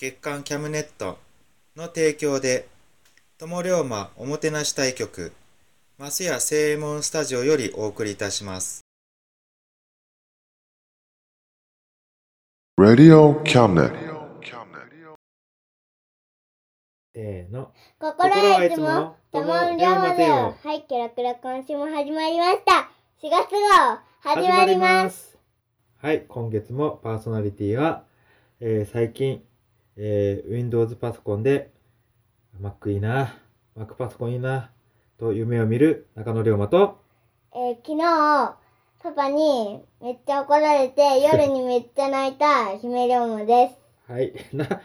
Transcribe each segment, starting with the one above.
月刊キャムネットの提供で友龍馬おもてなし対局マスヤ正右衛門スタジオよりお送りいたします Radio Cabinet. せーの。心はいつも、ともんりょうまぜよ。はい、キラキラ今週も始まりました。4月号、始まります。す。はい、今月もパーソナリティは、えー最近、えー Windows パソコンで、Mac いいな、Mac パソコンいいな、と夢を見る中野龍馬と、えー昨日、パパにめっちゃ怒られて、夜にめっちゃ泣いた姫龍馬です。はい、な、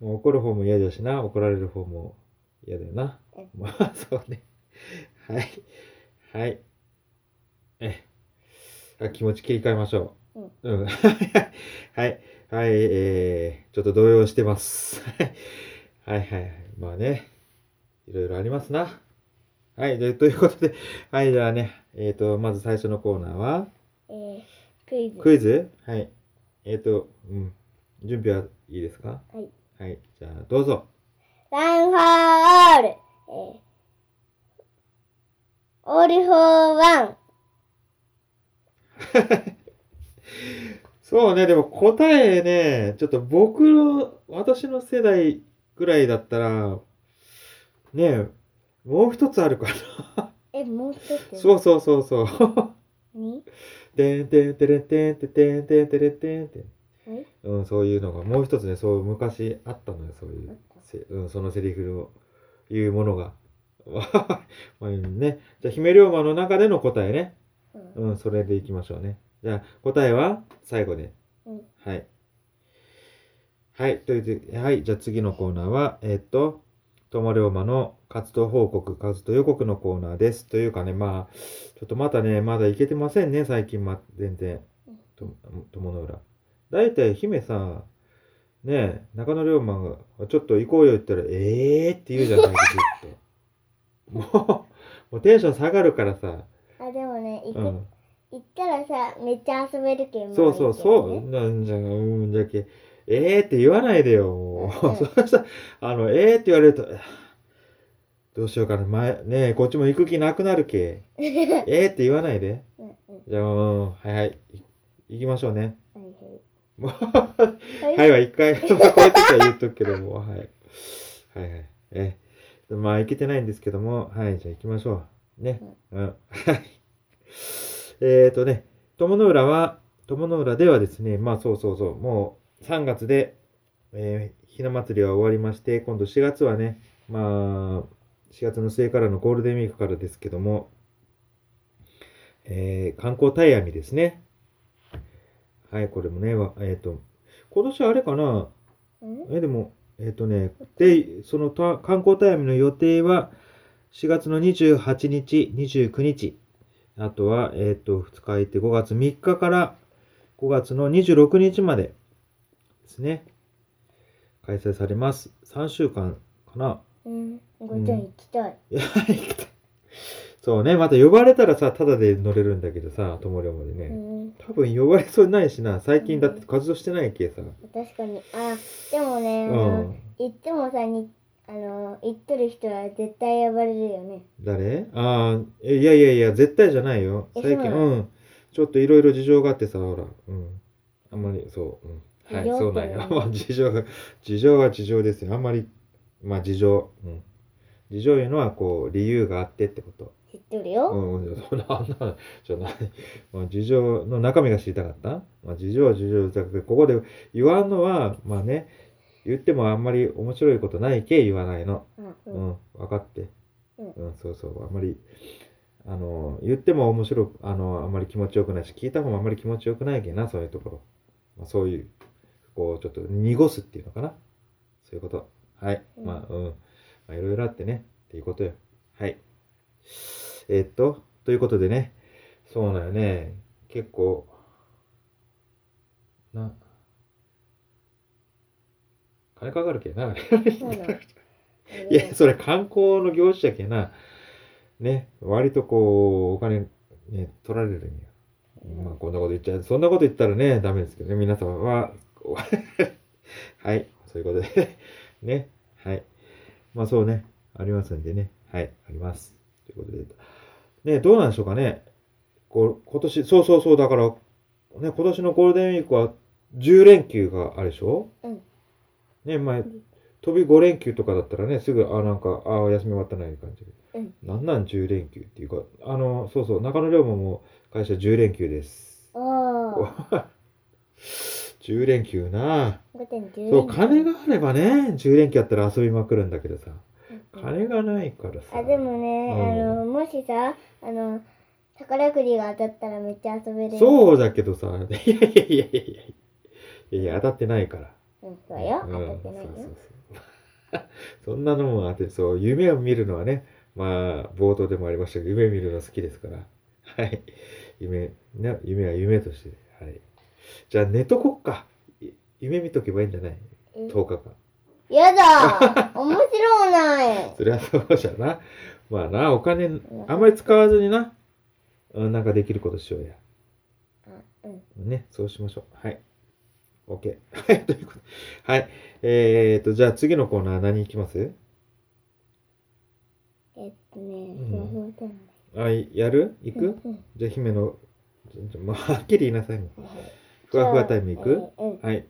もう怒る方も嫌だしな、怒られる方も嫌だよなうん。まあ、そうね。はい。はい。え、あ気持ち切り替えましょう。うん。はい。はい、えー、ちょっと動揺してます。はいはいはい。まあね、いろいろありますな。はい、でということで、はい、じゃあね、えっ、と、まず最初のコーナーは、えークイズ。クイズ？はい。えっ、と、うん。準備はいいですか？はい。はい。じゃあ、どうぞ。ワンフォーオール。えーオールフォーワン。そうね、でも答えね、ちょっと僕の、私の世代ぐらいだったら、ね、もう一つあるかえ、もう一つ？な。そうそうそうそう。何てんてんてれんてんてんてんてんてれんてんって。はいうん、そういうのが、もう一つね、そう、昔あったのよ、そういう、せうん、そのセリフを言うものが。まあね、じゃあ、姫龍馬の中での答えね。うんうん、それでいきましょうね。じゃあ、答えは最後で。うんはい。はい、というはい、じゃあ次のコーナーは、えーっと、友龍馬の活動報告、活動予告のコーナーです。というかね、まあ、ちょっとまたね、まだいけてませんね、最近、ま、全然。と友の浦。だいたい姫さ、ねえ、中野龍馬が、ちょっと行こうよ言ったら、えーって言うじゃないですか、ずっと。もう、もうテンション下がるからさ、あ、でもね、行く、うん。行ったらさ、めっちゃ遊べるけん。そうそうそう。う。なんじゃ、うんじゃけ、えーって言わないでよ、もう。うん そしたら、あの、えーって言われると、どうしようかな、前、ねえ、こっちも行く気なくなるけ。えーって言わないで。うんうんじゃあ、うんはいはい、い行きましょうね。はいはいもう、はいは一回、こういう時は言っとくけども、はい。はいはい。えー、まあ、行けてないんですけども、はい、じゃあ行きましょう。ね。うん。はい。えーとね、友の浦は、友の浦ではですね、まあそうそうそう、もう3月で、えー、ひな祭りは終わりまして、今度4月はね、まあ、4月の末からのゴールデンウィークからですけども、えー、観光タイヤミですね。はい、これもね、わえっ、と、今年あれかな、うん？え、でも、えっ、とね、で、そのた観光タイヤミの予定は、4月の28日、29日、あとは、えっ、と、2日空いて5月3日から5月の26日までですね、開催されます。3週間かな。うん。ごちゃん行きたい。いや、行きたい。そうね、また呼ばれたらさ、タダで乗れるんだけどさ、友龍までうね。ん。多分呼ばれそうにないしな、最近だって活動してないけさ。確かに。あ、でもね、あうのん。行ってもさ、に、あの、行っとる人は絶対呼ばれるよね。誰？ああ、えいやいやいや、絶対じゃないよ。え最近、そうなうん。ちょっといろいろ事情があってさ、ほら、うん。あんまり、そう、うん。はい、そうなんよ。事情が、事情は事情ですよ。あんまり、まあ、事情。うん。事情いうのは、こう、理由があってってこと。知っとるよ。うん、そんな、あんな、じゃない。まあ、事情の中身が知りたかったまあ、事情は事情じゃなくて、ここで言わんのは、まあね、言ってもあんまり面白いことないけ言わないの。うん。分かって。うんうん、そうそう、あんまり、あの、言っても面白く、あの、あんまり気持ちよくないし、聞いた方もあんまり気持ちよくないけんな、そういうところ。まあ、そういう、こう、ちょっと濁すっていうのかな。そういうこと。はい。うんまあ、うん。まあ、いろいろあってね、っていうことよ。はい。えーっと、ということでね、そうだよね、結構、な、金かかるけんな。いや、それ観光の業者やけんな。ね、割とこう、お金、ね、取られるんよ。まあ、こんなこと言っちゃう。そんなこと言ったらね、ダメですけどね、皆様は、はい、そういうことで、ね、はい。まあそうね、ありますんでね、はい、あります。ということで、ね、どうなんでしょうかね。こう、今年、そうそうそう、だから、ね、今年のゴールデンウィークは10連休があるでしょ？うん。ね、前、飛び5連休とかだったらね、すぐ、あ、なんか、あ、休み終わったな、い感じで。うん、なんなん10連休っていうか、あの、そうそう、中野龍馬も会社10連休です。あ10 連休な。そう、金があればね、10連休やったら遊びまくるんだけどさ、金がないからさ。あ、でもね、うん、あの、もしさ、あの、宝くじが当たったらめっちゃ遊べる。そうだけどさ、いやいやいやいや。いや、いや当たってないから。うん、そうよ。うん当たってないよ。そうそうそう そんなのもあって、そう、夢を見るのはね、まあ、冒頭でもありましたけど、夢見るの好きですから。はい。夢、ね、夢は夢として。はい。じゃあ寝とこっか。い夢見とけばいいんじゃない？え ?10 日間。やだ 面白ないそりゃそうじゃな。まあな、お金、あんまり使わずにな、うんなんかできることしようや。あうん。ね、そうしましょう。はい。OK。はい、ということで。はい。えーと、じゃあ次のコーナー何いきます？えっとね、うんふわふわタイムあ、いやる？行く、じゃあ姫の、まあ、はっきり言いなさいもふわふわタイム行く？えーうん。はい。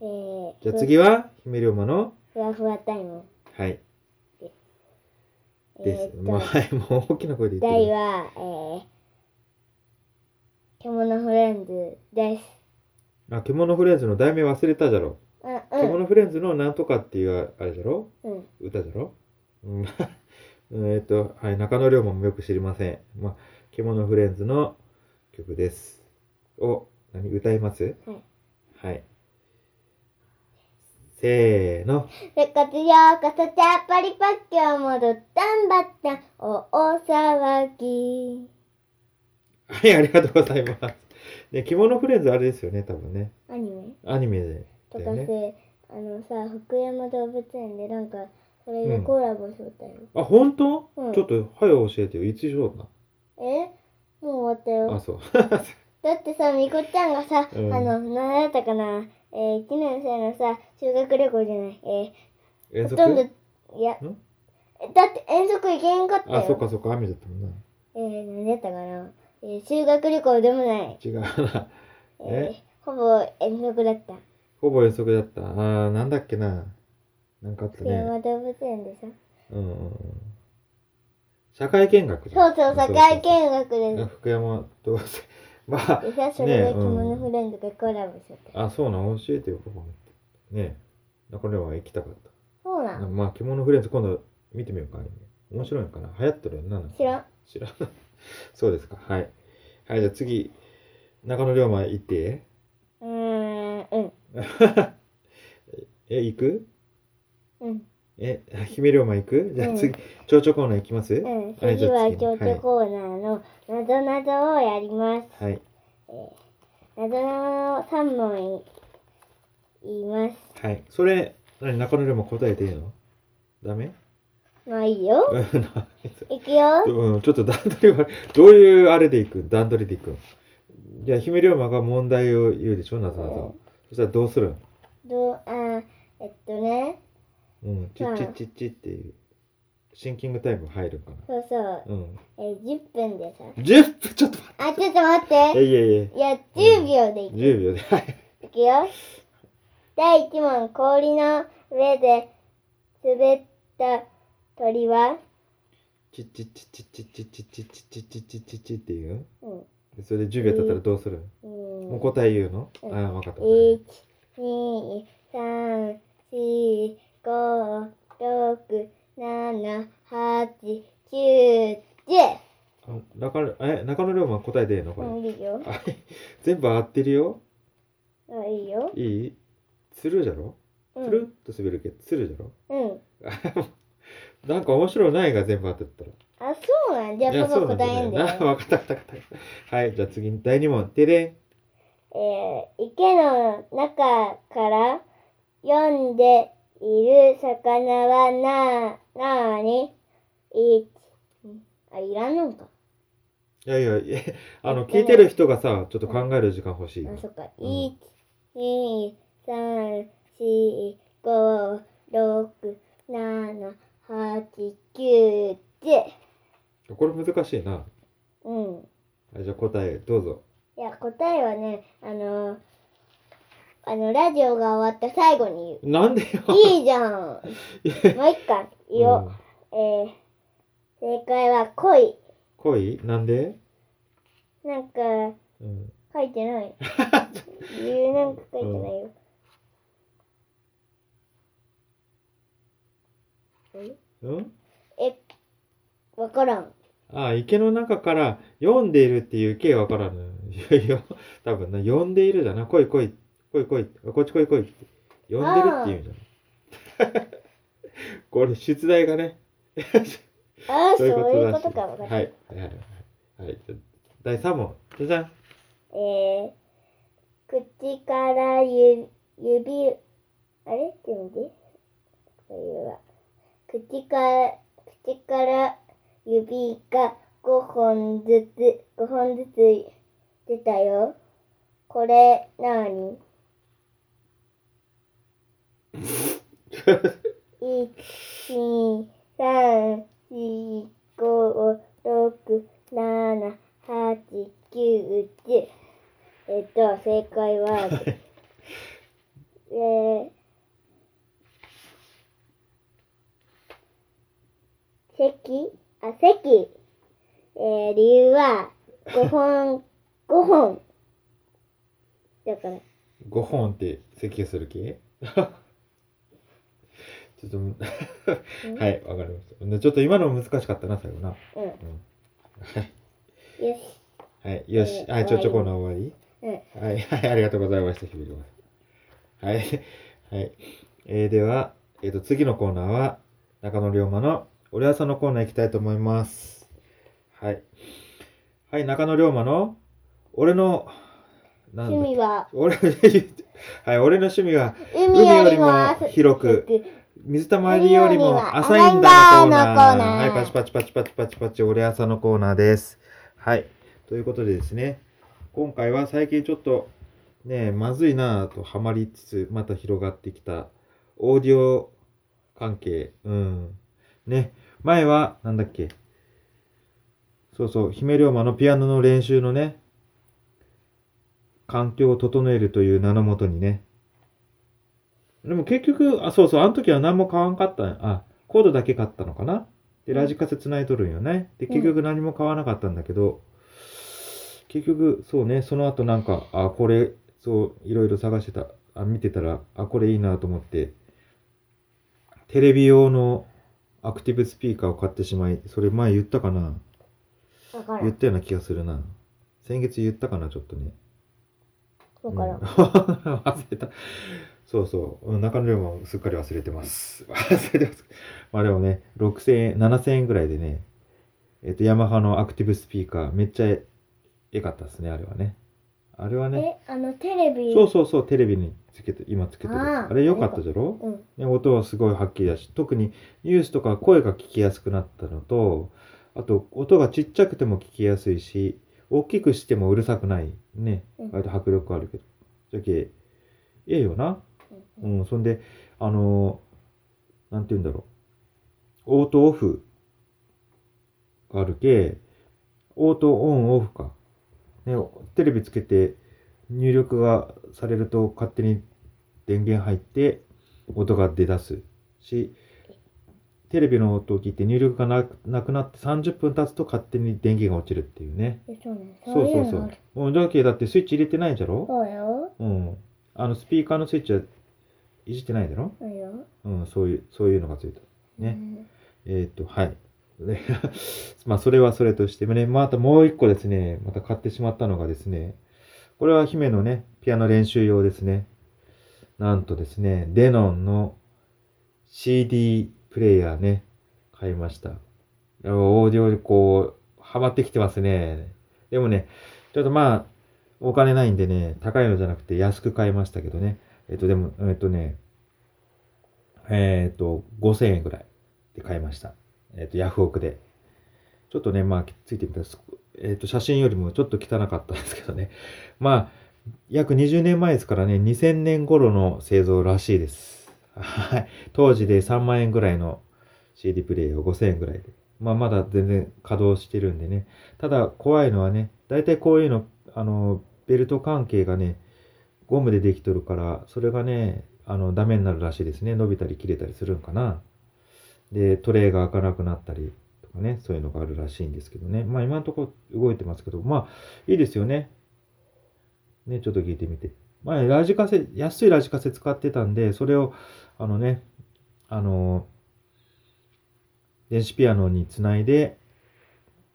えー、じゃあ次は、姫龍馬の、ふわふわタイム。はい。えです。ーっまあ、と、はい、もう大きな声で言ってる。題は、えー、獣フレンズです。あ、獣フレンズの題名忘れたじゃろ。あ、うん。獣フレンズのなんとかっていうあれじゃろうん。歌じゃろうん。えっと、はい、中野龍馬もよく知りません。まあ、獣フレンズの曲です。を、何、歌います？はい。はい。せーの。復活ようこそちゃっぱりパッキョ戻ったんばったん大騒ぎ。はい、ありがとうございます。ね、着物フレンズあれですよね、多分ね。アニメ？アニメで。とか。せ、あのさ、福山動物園でなんか、それでコラボしとったよ。あ、本当、うんちょっと、早く教えてよ。いつしような？え？もう終わったよ。あ、そう。だってさ、みこちゃんがさ、うんあの、何だったかな、えー、1年生のさ、修学旅行じゃない、えー、ほとんど、いやだって遠足行けんかったよ。あ、そっかそっか、雨だったもんな。えー、何だったかな、えー、修学旅行でもない。違うな。えー、ほぼ遠足だった。ほぼ遠足だった。あー、なんだっけな。なんかあった福ね。山動物園でさ。うんうんうん。社会見学そうそう、社会見学学で。福山どうせ。まあ、でさ、それでね着物フレンズがコラボしとった。あ、そうなん、教えてよ、ここね中根は行きたかっそうなた。のまあ、着物フレンズ今度見てみようか、アニメ面白いのかな？流行ってるのなん知らん。知らん。そうですか。はい。はい、じゃあ次、中野龍馬行って。うーん、うん。え、行く？うん。え、姫龍馬行く？じゃあうん次、蝶々コーナー行きます？うん、はい次はじゃあ次京都コーナーのなぞなぞをやります。はい。なぞなぞを3問い言います。はい。それ、何？中野龍馬答えていいの？ダメ？まあいいよ。うんいくよ。うん、ちょっと段取り悪い。どういうあれでいく？段取りでいくんじゃあ、姫龍馬が問題を言うでしょ？なぞなぞ。そしたらどうする？んどう、あ、えっとね。うん、チッチッチッチッっていう、シンキングタイム入るかな？そうそう。うん。え、10分でさ。10分ちょっと待あ、ちょっと待っって。いやて。いやいや。いや、10秒でいく。10秒で。はい。いくよ。第1問、氷の上で滑った鳥は？チッチッチッチッチッチッチッチッチッチッチッチッチッチッっていううん。それで10秒経ったらどうするうんもう答え言うのうんああ、わかった。1、2、3、4、5、6、7、8、9、10。あ中野え中野龍馬答えでええのこれ。うん、いいよ。あ全部合ってるよ。あ、いいよ。いいつるじゃろうん。つるっと滑るけど、つるじゃろうん。なんか面白いないが全部当てたら。あ、そうなんじゃあ、パ答えんだな。よ。わかったわかったわかった。はい、じゃあ次に第2問。ででん。えー、池の中から読んでいる魚はな、なーに？いあ、いらんのか。いやいや、いやあの、聞いてる人がさ、ちょっと考える時間欲しいよあ、。そっか。うん1、2、3、4、5、6、7、8、9、10。これ難しいな。うん。はい、じゃあ答え、どうぞ。いや、答えはね、あのあの、ラジオが終わった最後になんでよ。言う。いいじゃん。もう一回言おう。えー、正解は恋。うん恋？なんで？なんか、うん。書いてない。理由なんか書いてないよ。うんえ、わからん。ああ、池の中から読んでいるっていう系わからぬ。いやいや、多分な、読んでいるだな。来い来い。来い来い。こっち来い来いって。読んでるって言うんじゃん。これ、出題がね。ああ、そういうことか。わかった。はい。はいはいはい。はい。じゃあ第3問。じゃじゃん。えー、口からゆ指、あれ？って読んでこれは。口から、口から指が5本ずつ、5本ずつ出たよ。これ、なに ?1、2、3、4、5、6、7、8、9、10。えっと、正解は、えー、席あ、席。えー、理由は、5本、5本。だから、5本って席する気？ちょっと、はい、わかりました。ちょっと今の難しかったな、最後な。うん。はい。よし。はい、よし。えーはい、ちょ、ちょコーナー終わうん。りはい、はい、ありがとうございました、ひびはい、はい。えー、では、えっ、と、次のコーナーは、中野龍馬の俺朝のコーナー行きたいと思います。はい。はい、中野龍馬の、俺の、趣味は、俺、はい、俺の趣味は、海よりも広く、水たまりよりも浅浅いんだだのコーナー。のコーナーはい、パチパチパチパチパチパチ、俺朝のコーナーです。はい。ということでですね、今回は最近ちょっと、ね、まずいなぁとハマりつつ、また広がってきた、オーディオ関係。うん。ね、前は、なんだっけ。そうそう、姫龍馬のピアノの練習のね、環境を整えるという名のもとにね、でも結局、あ、そうそう、あの時は何も買わんかった。んあ、コードだけ買ったのかな。で、ラジカセ繋いとるんよね。で、結局何も買わなかったんだけど、結局、そうね、その後なんか、あ、これ、そう、いろいろ探してた、あ、見てたら、あ、これいいなと思って、テレビ用のアクティブスピーカーを買ってしまい、それ前言ったかな？わからん。言ったような気がするな。先月言ったかな、ちょっとね。わからん。うん 忘れた。そうそう。うん中野龍馬もすっかり忘れてます。忘れてます。まあでもね、6000円、7000円ぐらいでね、えっと、ヤマハのアクティブスピーカー、めっちゃええかったですね、あれはね。あれはね、え、あの、テレビ。そうそうそう、テレビにつけて、今つけてる。あれ良かったじゃろ？うん。ね、音はすごいはっきりだし、特にニュースとか声が聞きやすくなったのと、あと音がちっちゃくても聞きやすいし、大きくしてもうるさくない。ねうん。割と迫力あるけど。じゃけ、ええよな。うん、そんで、あのーなんて言うんだろう。オートオフがあるけ、オートオンオフか。ね、テレビつけて入力がされると勝手に電源入って音が出だすし、テレビの音を聞いて入力がなくなくなって30分経つと勝手に電源が落ちるっていうね。えそうね。そうそうそう。うん、だけだってスイッチ入れてないじゃろ？そうよ。うん。あのスピーカーのスイッチはいじってないだろ？そうよ。うん、そういう、そういうのがついた。ね。うん。えーっと、はい。で まあ、それはそれとして、ね、またもう一個ですね、また買ってしまったのがですね、これは姫のね、ピアノ練習用ですね。なんとですね、デノンの CD プレイヤーね、買いました。オーディオにこう、ハマってきてますね。でもね、ちょっとまあ、お金ないんでね、高いのじゃなくて安く買いましたけどね。えっと、でも、えっとね、えっと、5000円ぐらいで買いました。えっと、ヤフオクで。ちょっとね、まあ、ついてみたら、えっと、写真よりもちょっと汚かったんですけどね。まあ、約20年前ですからね、2000年頃の製造らしいです。はい。当時で3万円ぐらいの CD プレイを5000円ぐらいで。まあ、まだ全然稼働してるんでね。ただ、怖いのはね、大体こういうの、あの、ベルト関係がね、ゴムでできとるから、それがね、あの、ダメになるらしいですね。伸びたり切れたりするんかな。で、トレイが開かなくなったりとかね、そういうのがあるらしいんですけどね。まあ今のところ動いてますけど、まあいいですよね。ね、ちょっと聞いてみて。まあラジカセ、安いラジカセ使ってたんで、それを、あのね、あの、電子ピアノにつないで、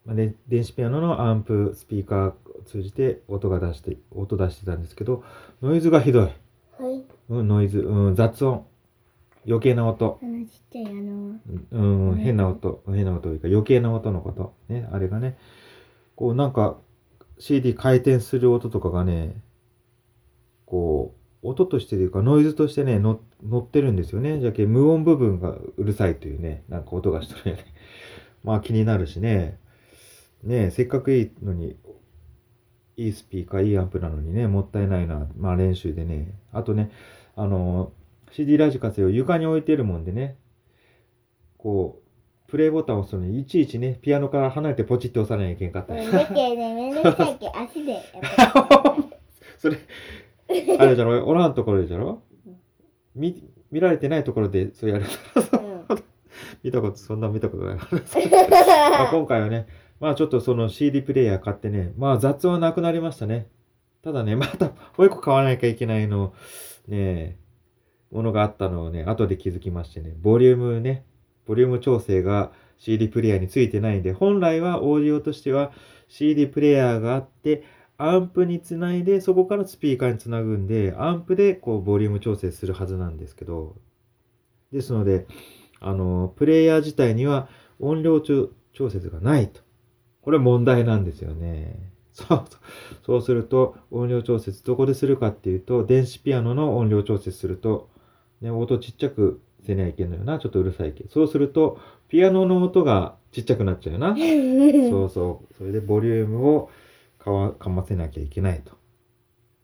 まあで電子ピアノのアンプ、スピーカーを通じて音が出して、音出してたんですけど、ノイズがひどい。はい。うん、ノイズ、うん、雑音。余計な音。あのちっちゃいあの、うん、変な音、変な音というか余計な音のこと。ね、あれがね。こうなんか CD 回転する音とかがね、こう、音としてというかノイズとしてね、の乗ってるんですよね。じゃけ無音部分がうるさいというね、なんか音がしてるよね。まあ気になるしね。ねせっかくいいのに、いいスピーカー、いいアンプなのにね、もったいないな。まあ練習でね。あとね、あの、CD ラジカセを床に置いてるもんでね、こう、プレイボタンを押すのにいちいちね、ピアノから離れてポチって押さなきゃいけんかったり。足でそれ、あれじゃろ、おらんところじゃろ？見、見られてないところでそれやる。うん見たこと、そんな見たことない。まあ今回はね、まあちょっとその CD プレイヤー買ってね、まあ雑音はなくなりましたね。ただね、またもう一個買わなきゃいけないの、ね、ものがあったのをね、後で気づきましてね、ボリュームね、ボリューム調整が CD プレイヤーについてないんで、本来はオーディオとしては CD プレイヤーがあって、アンプにつないで、そこからスピーカーにつなぐんで、アンプでこうボリューム調整するはずなんですけど、ですので、あの、プレイヤー自体には音量調節がないと。これ問題なんですよね。そうそう。そうすると、音量調節どこでするかっていうと、電子ピアノの音量調節すると、ね、音ちっちゃくせにゃいけんのよな。ちょっとうるさいけ。そうすると、ピアノの音がちっちゃくなっちゃうよな。そうそう。それでボリュームをかわかませなきゃいけないと。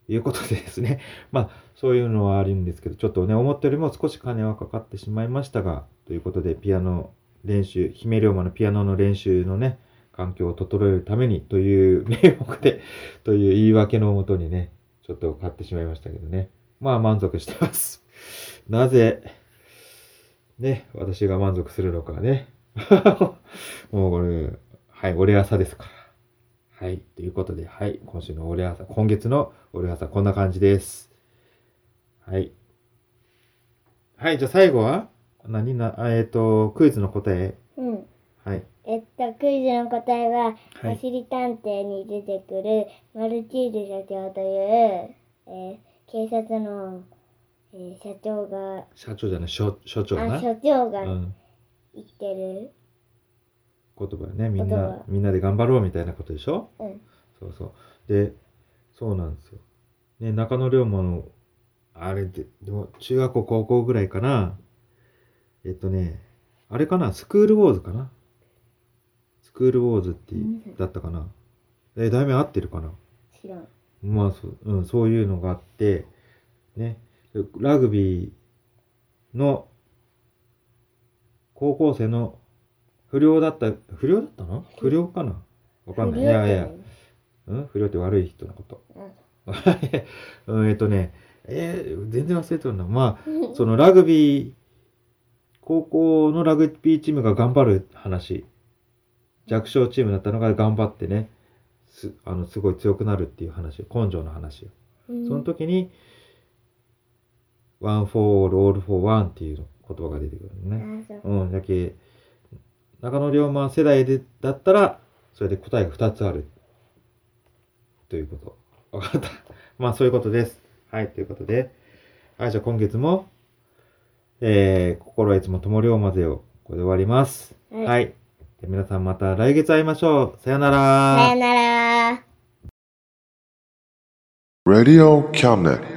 いうことでですね。まあ、そういうのはあるんですけど、ちょっとね、思ったよりも少し金はかかってしまいましたが、ということで、ピアノ練習、姫龍馬のピアノの練習のね、環境を整えるためにという名目で、という言い訳のもとにね、ちょっと買ってしまいましたけどね。まあ満足してます。なぜ、ね、私が満足するのかね。もうこれ、はい、俺朝ですから。はい、ということで、はい、今週の俺朝、今月の俺朝、こんな感じです。はい。はい、じゃあ最後は何な、あえっ、と、クイズの答え。うん。はい。えっと、クイズの答えは、はいおしり探偵に出てくるマルチーズ社長という、えー警察の、えー社長が、社長じゃない、所所長な。あ、所長がうん。言ってる。言葉ね、みんなみんなで頑張ろうみたいなことでしょ？うん。そうそう。で、そうなんですよ。ね、中野龍馬の、あれで、でも中学校高校ぐらいかな。えっとね、あれかな、スクールウォーズかな？スクールウォーズってうんだったかな？え、題名合ってるかな？知らん。まあそう、うん、そういうのがあって、ね、ラグビーの高校生の不良だった、不良だったの？不良かな？わかんない。いやいや、うん？不良って悪い人のこと。うん、えっとね、えー全然忘れてるな。まあ、そのラグビー、高校のラグビーチームが頑張る話。弱小チームだったのが頑張ってね、すあのすごい強くなるっていう話、根性の話その時に、one for all, all for one っていう言葉が出てくるのね。ううん、だけ、中野龍馬世代で、だったら、それで答えが2つある。ということ。わかった。まあ、そういうことです。はい、ということで。はい、じゃあ今月も、えー、心はいつも友龍馬ぜを、これで終わります。はいはい。で皆さんまた来月会いましょう。さよなら。さよなら。Radio Cabinet.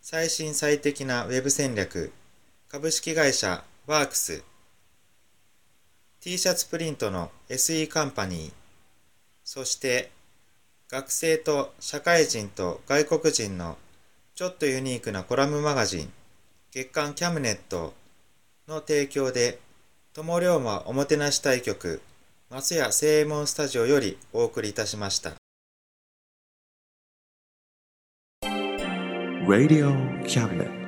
最新最適なウェブ戦略株式会社ワークス t シャツプリントの SE カンパニーそして学生と社会人と外国人のちょっとユニークなコラムマガジン月刊キャムネットの提供で友龍馬おもてなし対局松屋正右衛門スタジオよりお送りいたしました。Radio Cabinet.